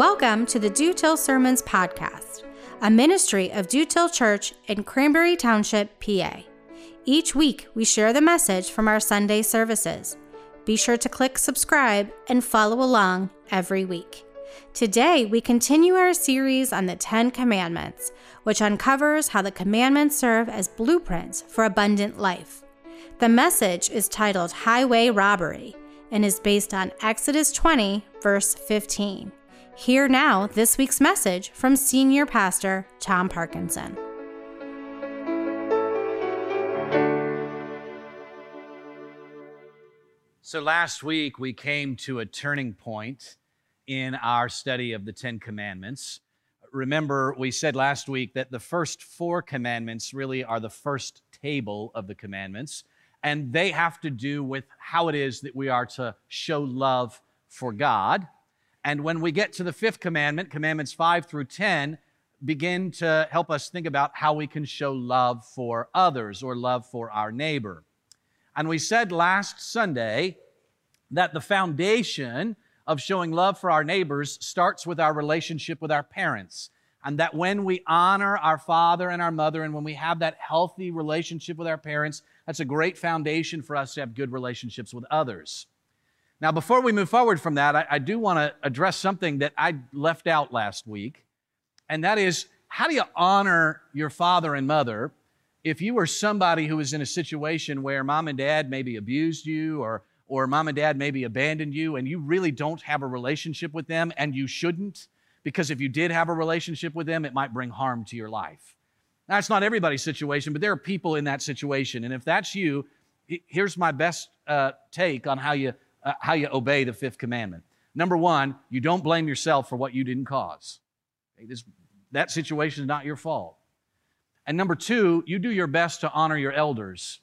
Welcome to the Dutilh Sermons podcast, a ministry of Dutilh Church in Cranberry Township, PA. Each week, we share the message from our Sunday services. Be sure to click subscribe and follow along every week. Today, we continue our series on the Ten Commandments, which uncovers how the commandments serve as blueprints for abundant life. The message is titled Highway Robbery and is based on Exodus 20, verse 15. Hear now this week's message from Senior Pastor Tom Parkinson. So last week we came to a turning point in our study of the Ten Commandments. Remember, we said last week that the first four commandments really are the first table of the commandments, and they have to do with how it is that we are to show love for God. And when we get to the fifth commandment, commandments five through 10, begin to help us think about how we can show love for others or love for our neighbor. And we said last Sunday that the foundation of showing love for our neighbors starts with our relationship with our parents. And that when we honor our father and our mother, and when we have that healthy relationship with our parents, that's a great foundation for us to have good relationships with others. Now, before we move forward from that, I, I do want to address something that I left out last week, and that is how do you honor your father and mother if you were somebody who was in a situation where mom and dad maybe abused you or or mom and dad maybe abandoned you and you really don't have a relationship with them and you shouldn't? Because if you did have a relationship with them it might bring harm to your life. That's not everybody's situation but there are people in that situation. And if that's you here's my best uh, take on how you uh, how you obey the fifth commandment number one you don't blame yourself for what you didn't cause okay, this, that situation is not your fault and number two, you do your best to honor your elders.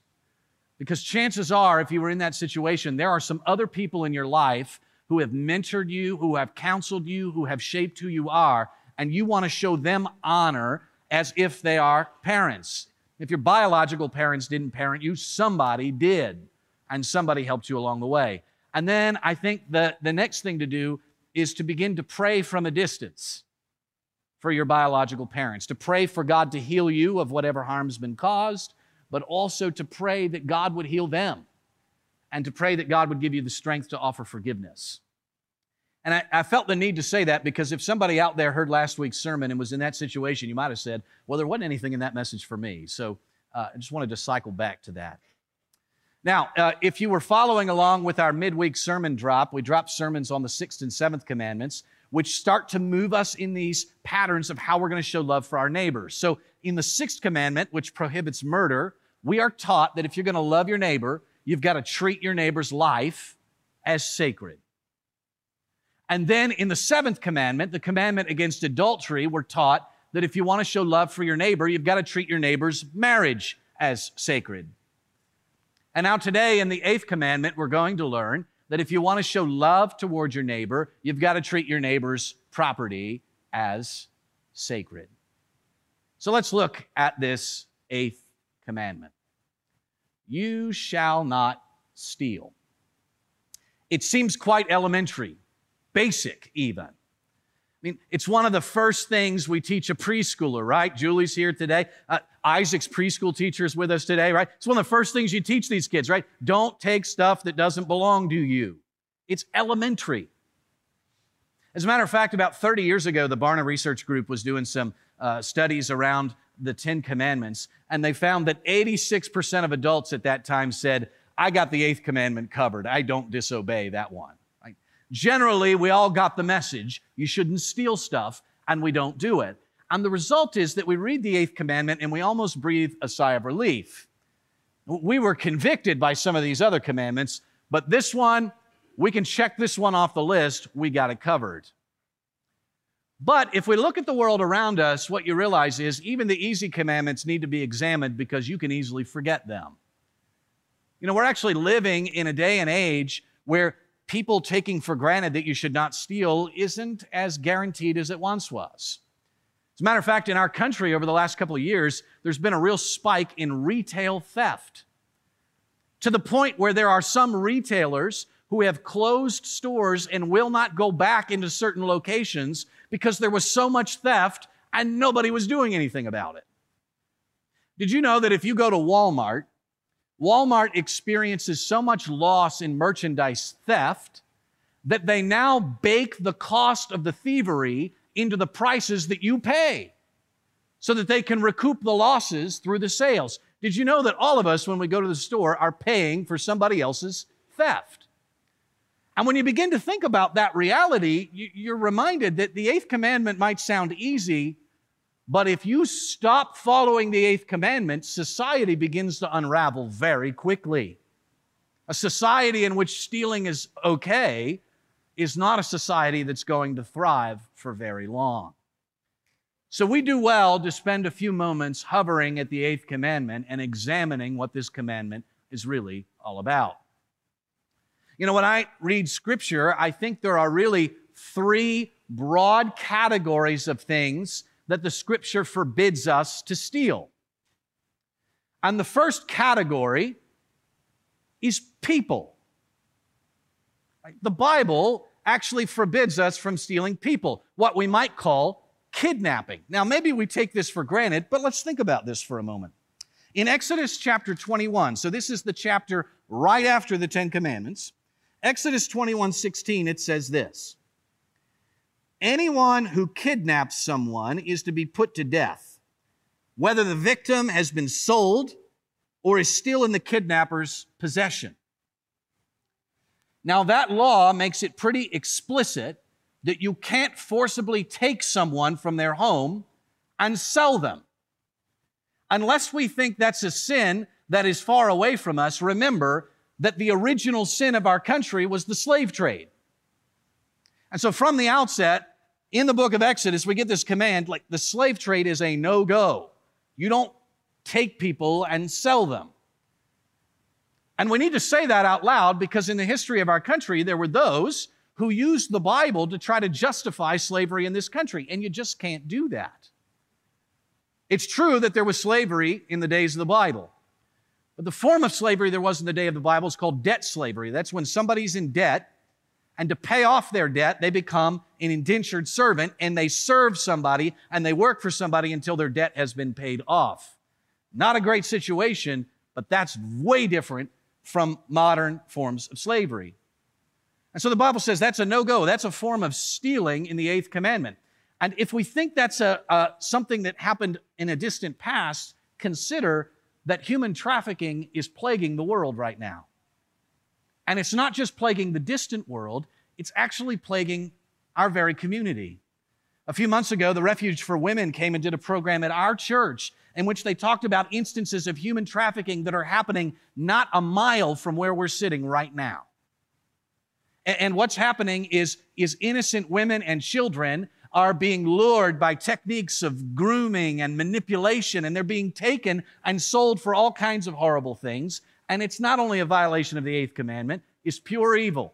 Because chances are, if you were in that situation, there are some other people in your life who have mentored you, who have counseled you, who have shaped who you are, and you want to show them honor as if they are parents. If your biological parents didn't parent you, somebody did, and somebody helped you along the way. And then I think the, the next thing to do is to begin to pray from a distance for your biological parents, to pray for God to heal you of whatever harm's been caused, but also to pray that God would heal them and to pray that God would give you the strength to offer forgiveness. And I, I, felt the need to say that because if somebody out there heard last week's sermon and was in that situation, you might have said, Well, there wasn't anything in that message for me. So uh, I just wanted to cycle back to that. Now, uh, if you were following along with our midweek sermon drop, we dropped sermons on the sixth and seventh commandments which start to move us in these patterns of how we're going to show love for our neighbors. So, in the sixth commandment, which prohibits murder, we are taught that if you're going to love your neighbor, you've got to treat your neighbor's life as sacred. And then in the seventh commandment, the commandment against adultery, we're taught that if you want to show love for your neighbor, you've got to treat your neighbor's marriage as sacred. And now, today, in the eighth commandment, we're going to learn that if you want to show love towards your neighbor, you've got to treat your neighbor's property as sacred. So let's look at this eighth commandment You shall not steal. It seems quite elementary, basic even. I mean, it's one of the first things we teach a preschooler, right? Julie's here today. Uh, Isaac's preschool teacher is with us today, right? It's one of the first things you teach these kids, right? Don't take stuff that doesn't belong to you. It's elementary. As a matter of fact, about 30 years ago, the Barna Research Group was doing some uh, studies around the Ten Commandments, and they found that 86% of adults at that time said, I got the eighth commandment covered. I don't disobey that one. Generally, we all got the message you shouldn't steal stuff, and we don't do it. And the result is that we read the eighth commandment and we almost breathe a sigh of relief. We were convicted by some of these other commandments, but this one, we can check this one off the list. We got it covered. But if we look at the world around us, what you realize is even the easy commandments need to be examined because you can easily forget them. You know, we're actually living in a day and age where people taking for granted that you should not steal isn't as guaranteed as it once was. As a matter of fact, in our country over the last couple of years, there's been a real spike in retail theft to the point where there are some retailers who have closed stores and will not go back into certain locations because there was so much theft and nobody was doing anything about it. Did you know that if you go to Walmart, Walmart experiences so much loss in merchandise theft that they now bake the cost of the thievery into the prices that you pay so that they can recoup the losses through the sales. Did you know that all of us, when we go to the store, are paying for somebody else's theft? And when you begin to think about that reality, you're reminded that the eighth commandment might sound easy, but if you stop following the eighth commandment, society begins to unravel very quickly. A society in which stealing is okay is not a society that's going to thrive for very long. So we do well to spend a few moments hovering at the eighth commandment and examining what this commandment is really all about. You know, when I read scripture, I think there are really three broad categories of things that the scripture forbids us to steal. And the first category is people. The Bible actually forbids us from stealing people, what we might call kidnapping. Now, maybe we take this for granted, but let's think about this for a moment. In Exodus chapter 21, so this is the chapter right after the Ten Commandments, Exodus 21 16, it says this Anyone who kidnaps someone is to be put to death, whether the victim has been sold or is still in the kidnapper's possession. Now, that law makes it pretty explicit that you can't forcibly take someone from their home and sell them. Unless we think that's a sin that is far away from us, remember that the original sin of our country was the slave trade. And so from the outset, in the book of Exodus, we get this command like the slave trade is a no go. You don't take people and sell them. And we need to say that out loud because in the history of our country, there were those who used the Bible to try to justify slavery in this country, and you just can't do that. It's true that there was slavery in the days of the Bible. But the form of slavery there was in the day of the Bible is called debt slavery. That's when somebody's in debt, and to pay off their debt, they become an indentured servant and they serve somebody and they work for somebody until their debt has been paid off. Not a great situation, but that's way different from modern forms of slavery. And so the Bible says that's a no go. That's a form of stealing in the eighth commandment. And if we think that's a, something that happened in a distant past, consider that human trafficking is plaguing the world right now. And it's not just plaguing the distant world, it's actually plaguing our very community. A few months ago, the Refuge for Women came and did a program at our church in which they talked about instances of human trafficking that are happening not a mile from where we're sitting right now. And what's happening is, is innocent women and children are being lured by techniques of grooming and manipulation, and they're being taken and sold for all kinds of horrible things. And it's not only a violation of the eighth commandment, it's pure evil.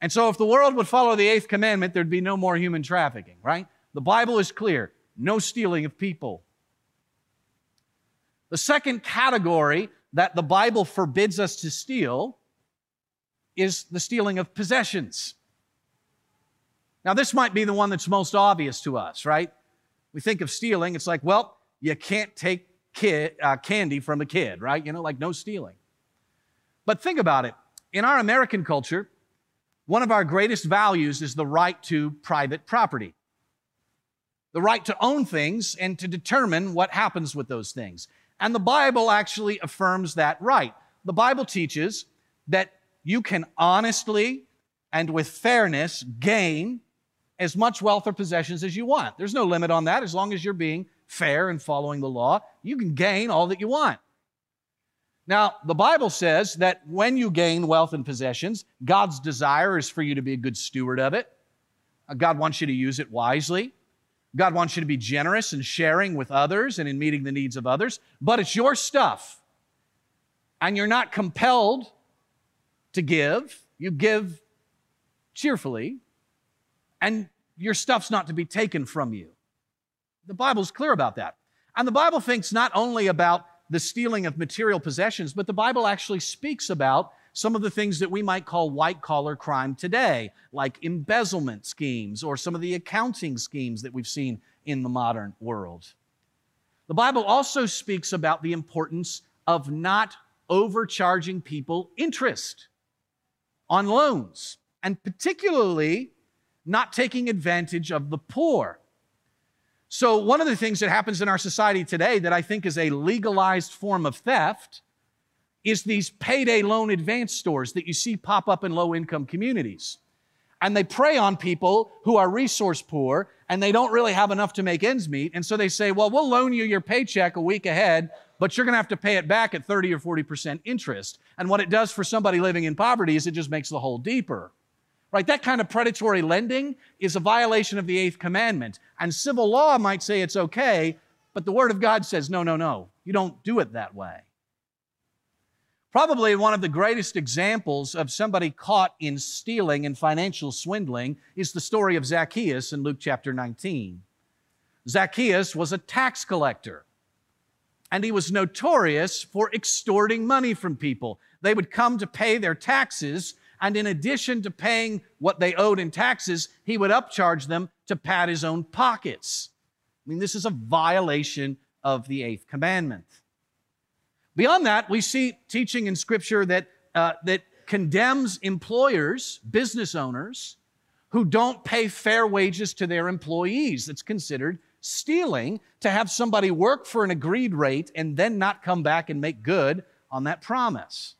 And so, if the world would follow the eighth commandment, there'd be no more human trafficking, right? The Bible is clear no stealing of people. The second category that the Bible forbids us to steal is the stealing of possessions. Now, this might be the one that's most obvious to us, right? We think of stealing, it's like, well, you can't take kid, uh, candy from a kid, right? You know, like no stealing. But think about it. In our American culture, one of our greatest values is the right to private property, the right to own things and to determine what happens with those things. And the Bible actually affirms that right. The Bible teaches that you can honestly and with fairness gain as much wealth or possessions as you want. There's no limit on that as long as you're being fair and following the law. You can gain all that you want. Now, the Bible says that when you gain wealth and possessions, God's desire is for you to be a good steward of it. Uh, God wants you to use it wisely. God wants you to be generous and sharing with others and in meeting the needs of others, but it's your stuff. And you're not compelled to give. You give cheerfully, and your stuff's not to be taken from you. The Bible's clear about that. And the Bible thinks not only about the stealing of material possessions, but the Bible actually speaks about some of the things that we might call white collar crime today, like embezzlement schemes or some of the accounting schemes that we've seen in the modern world. The Bible also speaks about the importance of not overcharging people interest on loans, and particularly not taking advantage of the poor. So, one of the things that happens in our society today that I think is a legalized form of theft is these payday loan advance stores that you see pop up in low income communities. And they prey on people who are resource poor and they don't really have enough to make ends meet. And so they say, well, we'll loan you your paycheck a week ahead, but you're going to have to pay it back at 30 or 40% interest. And what it does for somebody living in poverty is it just makes the hole deeper. Right? That kind of predatory lending is a violation of the eighth commandment. And civil law might say it's okay, but the Word of God says, no, no, no, you don't do it that way. Probably one of the greatest examples of somebody caught in stealing and financial swindling is the story of Zacchaeus in Luke chapter 19. Zacchaeus was a tax collector, and he was notorious for extorting money from people. They would come to pay their taxes, and in addition to paying what they owed in taxes, he would upcharge them to pad his own pockets. I mean, this is a violation of the eighth commandment. Beyond that, we see teaching in Scripture that, uh, that condemns employers, business owners, who don't pay fair wages to their employees. That's considered stealing to have somebody work for an agreed rate and then not come back and make good on that promise.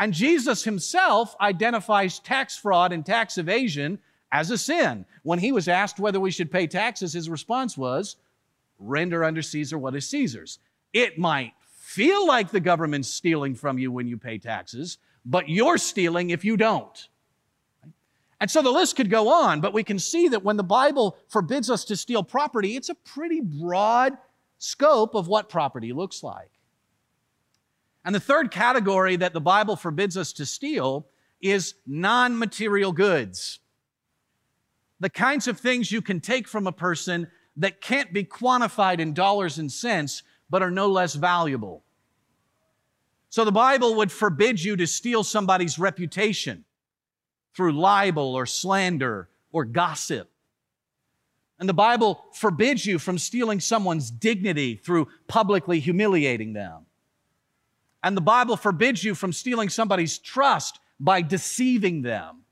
And Jesus himself identifies tax fraud and tax evasion as a sin. When he was asked whether we should pay taxes, his response was, Render unto Caesar what is Caesar's. It might feel like the government's stealing from you when you pay taxes, but you're stealing if you don't. And so the list could go on, but we can see that when the Bible forbids us to steal property, it's a pretty broad scope of what property looks like. And the third category that the Bible forbids us to steal is non material goods. The kinds of things you can take from a person that can't be quantified in dollars and cents, but are no less valuable. So the Bible would forbid you to steal somebody's reputation through libel or slander or gossip. And the Bible forbids you from stealing someone's dignity through publicly humiliating them. And the Bible forbids you from stealing somebody's trust by deceiving them.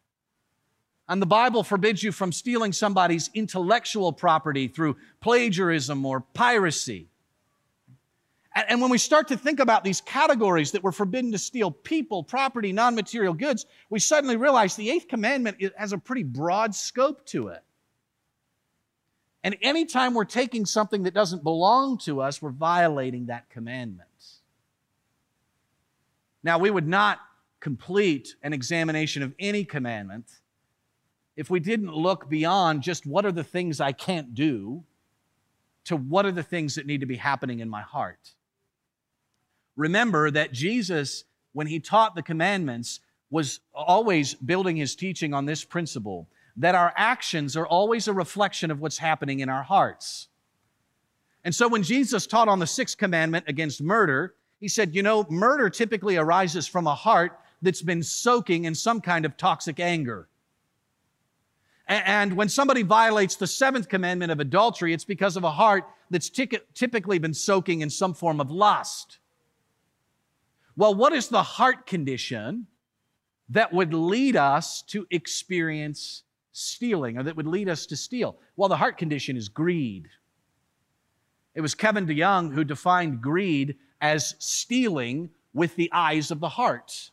And the Bible forbids you from stealing somebody's intellectual property through plagiarism or piracy. And when we start to think about these categories that we're forbidden to steal people, property, non material goods, we suddenly realize the eighth commandment has a pretty broad scope to it. And anytime we're taking something that doesn't belong to us, we're violating that commandment. Now, we would not complete an examination of any commandment if we didn't look beyond just what are the things I can't do to what are the things that need to be happening in my heart remember that Jesus, when he taught the commandments, was always building his teaching on this principle that our actions are always a reflection of what's happening in our hearts. And so when Jesus taught on the sixth commandment against murder, he said, You know, murder typically arises from a heart that's been soaking in some kind of toxic anger. And when somebody violates the seventh commandment of adultery, it's because of a heart that's typically been soaking in some form of lust. Well, what is the heart condition that would lead us to experience stealing or that would lead us to steal? Well, the heart condition is greed. It was Kevin DeYoung who defined greed as stealing with the eyes of the heart.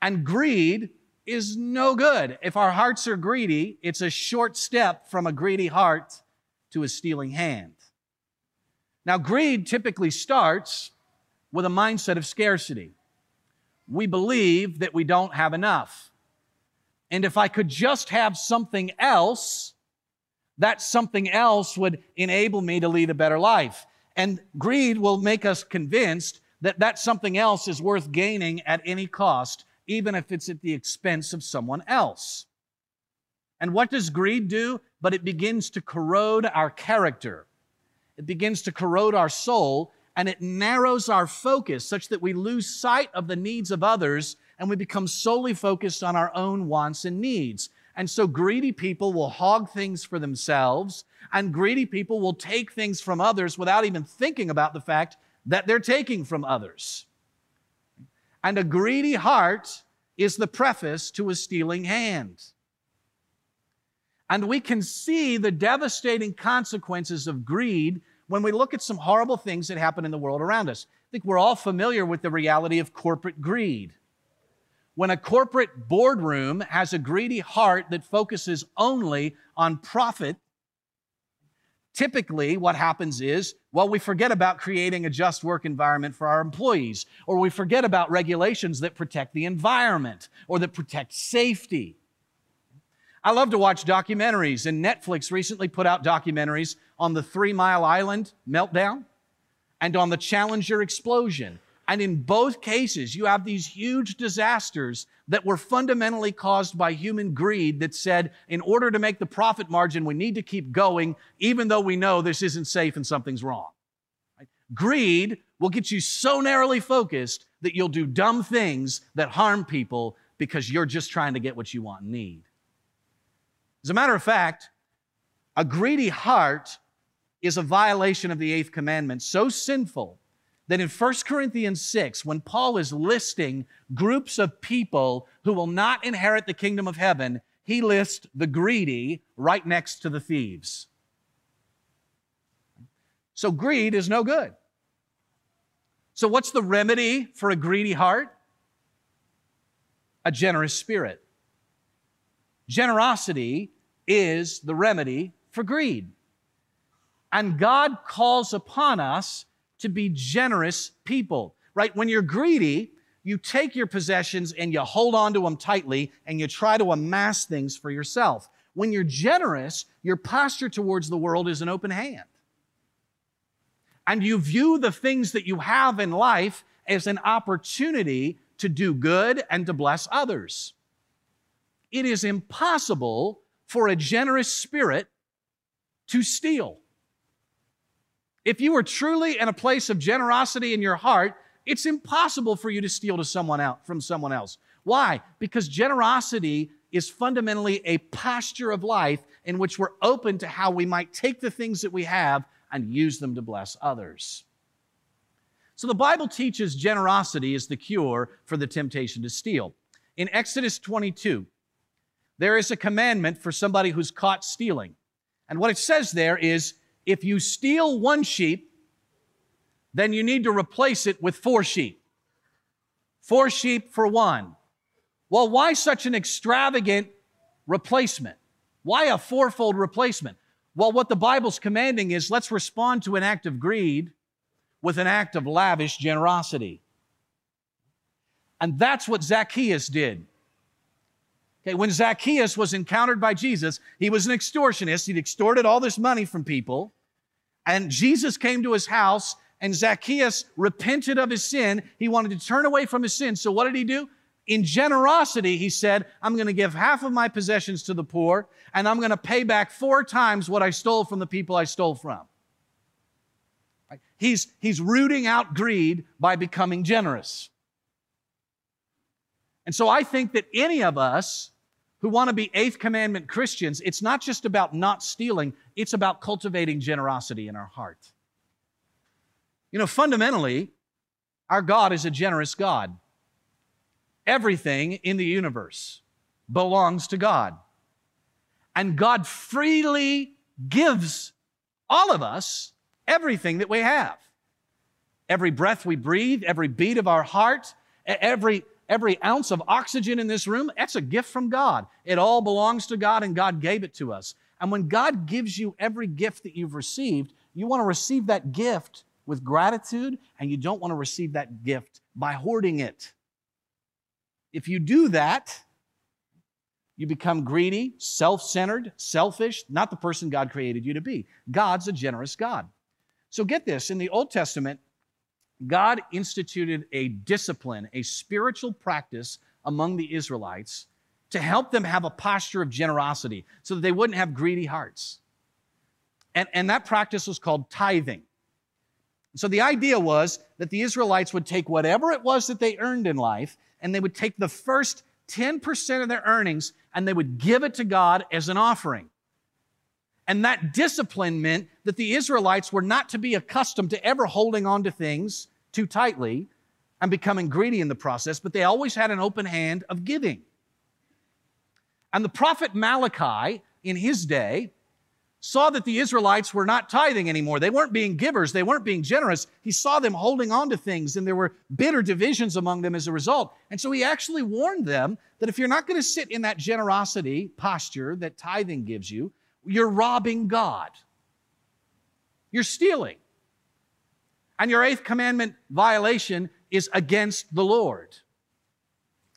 And greed is no good. If our hearts are greedy, it's a short step from a greedy heart to a stealing hand. Now, greed typically starts with a mindset of scarcity. We believe that we don't have enough. And if I could just have something else, that something else would enable me to lead a better life. And greed will make us convinced that that something else is worth gaining at any cost, even if it's at the expense of someone else. And what does greed do? But it begins to corrode our character. It begins to corrode our soul and it narrows our focus such that we lose sight of the needs of others and we become solely focused on our own wants and needs. And so greedy people will hog things for themselves, and greedy people will take things from others without even thinking about the fact that they're taking from others. And a greedy heart is the preface to a stealing hand. And we can see the devastating consequences of greed when we look at some horrible things that happen in the world around us. I think we're all familiar with the reality of corporate greed. When a corporate boardroom has a greedy heart that focuses only on profit, typically what happens is, well, we forget about creating a just work environment for our employees, or we forget about regulations that protect the environment or that protect safety. I love to watch documentaries, and Netflix recently put out documentaries on the Three Mile Island meltdown and on the Challenger explosion. And in both cases, you have these huge disasters that were fundamentally caused by human greed that said, in order to make the profit margin, we need to keep going, even though we know this isn't safe and something's wrong. Right? Greed will get you so narrowly focused that you'll do dumb things that harm people because you're just trying to get what you want and need. As a matter of fact, a greedy heart is a violation of the eighth commandment, so sinful that in 1 Corinthians 6, when Paul is listing groups of people who will not inherit the kingdom of heaven, he lists the greedy right next to the thieves. So greed is no good. So, what's the remedy for a greedy heart? A generous spirit. Generosity is the remedy for greed. And God calls upon us to be generous people, right? When you're greedy, you take your possessions and you hold on to them tightly and you try to amass things for yourself. When you're generous, your posture towards the world is an open hand. And you view the things that you have in life as an opportunity to do good and to bless others. It is impossible for a generous spirit to steal. If you are truly in a place of generosity in your heart, it's impossible for you to steal to someone out from someone else. Why? Because generosity is fundamentally a posture of life in which we're open to how we might take the things that we have and use them to bless others. So the Bible teaches generosity is the cure for the temptation to steal. In Exodus 22, there is a commandment for somebody who's caught stealing. And what it says there is if you steal one sheep, then you need to replace it with four sheep. Four sheep for one. Well, why such an extravagant replacement? Why a fourfold replacement? Well, what the Bible's commanding is let's respond to an act of greed with an act of lavish generosity. And that's what Zacchaeus did. Okay, when Zacchaeus was encountered by Jesus, he was an extortionist. He'd extorted all this money from people. And Jesus came to his house, and Zacchaeus repented of his sin. He wanted to turn away from his sin. So what did he do? In generosity, he said, I'm going to give half of my possessions to the poor, and I'm going to pay back four times what I stole from the people I stole from. He's, he's rooting out greed by becoming generous. And so I think that any of us who want to be eighth commandment Christians, it's not just about not stealing, it's about cultivating generosity in our heart. You know, fundamentally, our God is a generous God. Everything in the universe belongs to God. And God freely gives all of us everything that we have. Every breath we breathe, every beat of our heart, every every ounce of oxygen in this room, that's a gift from God. It all belongs to God, and God gave it to us. And when God gives you every gift that you've received, you want to receive that gift with gratitude, and you don't want to receive that gift by hoarding it. If you do that, you become greedy, self centered, selfish, not the person God created you to be. God's a generous God. So get this in the Old Testament, God instituted a discipline, a spiritual practice among the Israelites to help them have a posture of generosity so that they wouldn't have greedy hearts. And, and that practice was called tithing. So the idea was that the Israelites would take whatever it was that they earned in life and they would take the first 10% of their earnings and they would give it to God as an offering. And that discipline meant that the Israelites were not to be accustomed to ever holding on to things too tightly and becoming greedy in the process, but they always had an open hand of giving. And the prophet Malachi in his day saw that the Israelites were not tithing anymore. They weren't being givers, they weren't being generous. He saw them holding on to things, and there were bitter divisions among them as a result. And so he actually warned them that if you're not going to sit in that generosity posture that tithing gives you, you're robbing God. You're stealing. And your eighth commandment violation is against the Lord.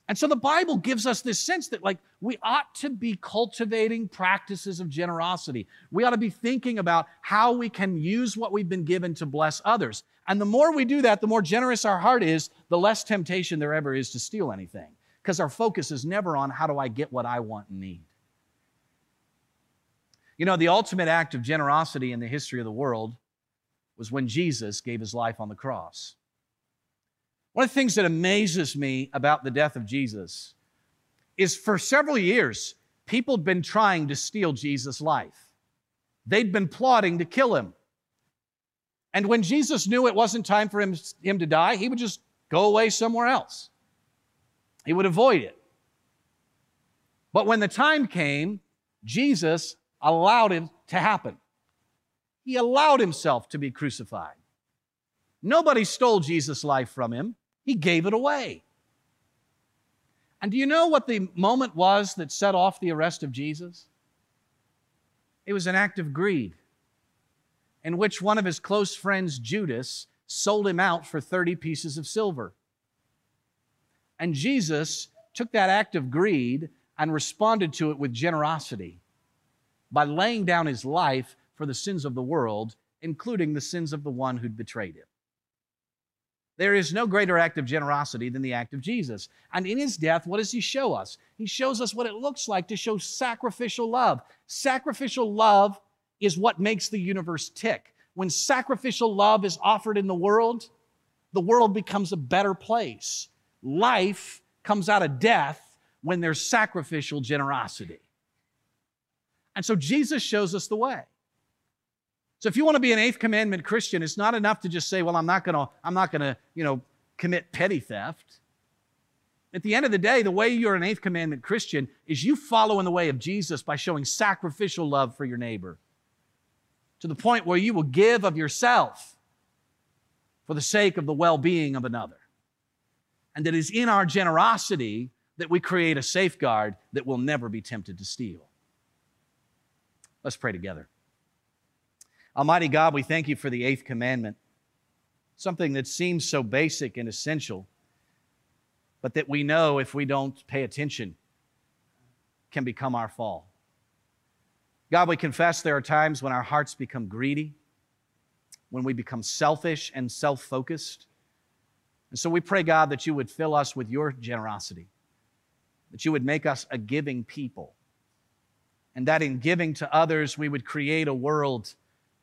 And so the Bible gives us this sense that, like, we ought to be cultivating practices of generosity. We ought to be thinking about how we can use what we've been given to bless others. And the more we do that, the more generous our heart is, the less temptation there ever is to steal anything. Because our focus is never on how do I get what I want and need. You know, the ultimate act of generosity in the history of the world was when Jesus gave his life on the cross. One of the things that amazes me about the death of Jesus is for several years, people had been trying to steal Jesus' life. They'd been plotting to kill him. And when Jesus knew it wasn't time for him, him to die, he would just go away somewhere else. He would avoid it. But when the time came, Jesus allowed it to happen. He allowed himself to be crucified. Nobody stole Jesus' life from him, he gave it away. And do you know what the moment was that set off the arrest of Jesus? It was an act of greed in which one of his close friends, Judas, sold him out for 30 pieces of silver. And Jesus took that act of greed and responded to it with generosity by laying down his life for the sins of the world, including the sins of the one who'd betrayed him. There is no greater act of generosity than the act of Jesus. And in his death, what does he show us? He shows us what it looks like to show sacrificial love. Sacrificial love is what makes the universe tick. When sacrificial love is offered in the world, the world becomes a better place. Life comes out of death when there's sacrificial generosity. And so Jesus shows us the way. So if you want to be an eighth commandment Christian, it's not enough to just say, well, I'm not going to, I'm not to, you know, commit petty theft. At the end of the day, the way you're an eighth commandment Christian is you follow in the way of Jesus by showing sacrificial love for your neighbor to the point where you will give of yourself for the sake of the well being of another. And it is in our generosity that we create a safeguard that will never be tempted to steal. Let's pray together. Almighty God, we thank you for the eighth commandment, something that seems so basic and essential, but that we know if we don't pay attention can become our fall. God, we confess there are times when our hearts become greedy, when we become selfish and self focused. And so we pray, God, that you would fill us with your generosity, that you would make us a giving people and that in giving to others, we would create a world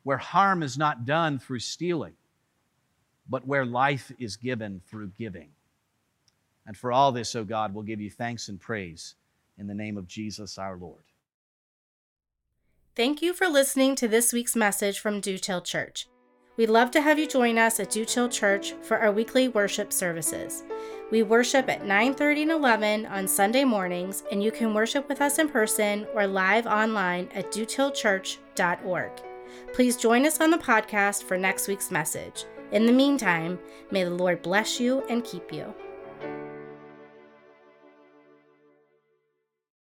where harm is not done through stealing, but where life is given through giving. And for all this, O oh God, we'll give you thanks and praise in the name of Jesus our Lord. Thank you for listening to this week's message from Dutilh Church. We'd love to have you join us at Dutilh Church for our weekly worship services. We worship at 9:30 and 11 on Sunday mornings, and you can worship with us in person or live online at dutilhchurch.org. Please join us on the podcast for next week's message. In the meantime, may the Lord bless you and keep you.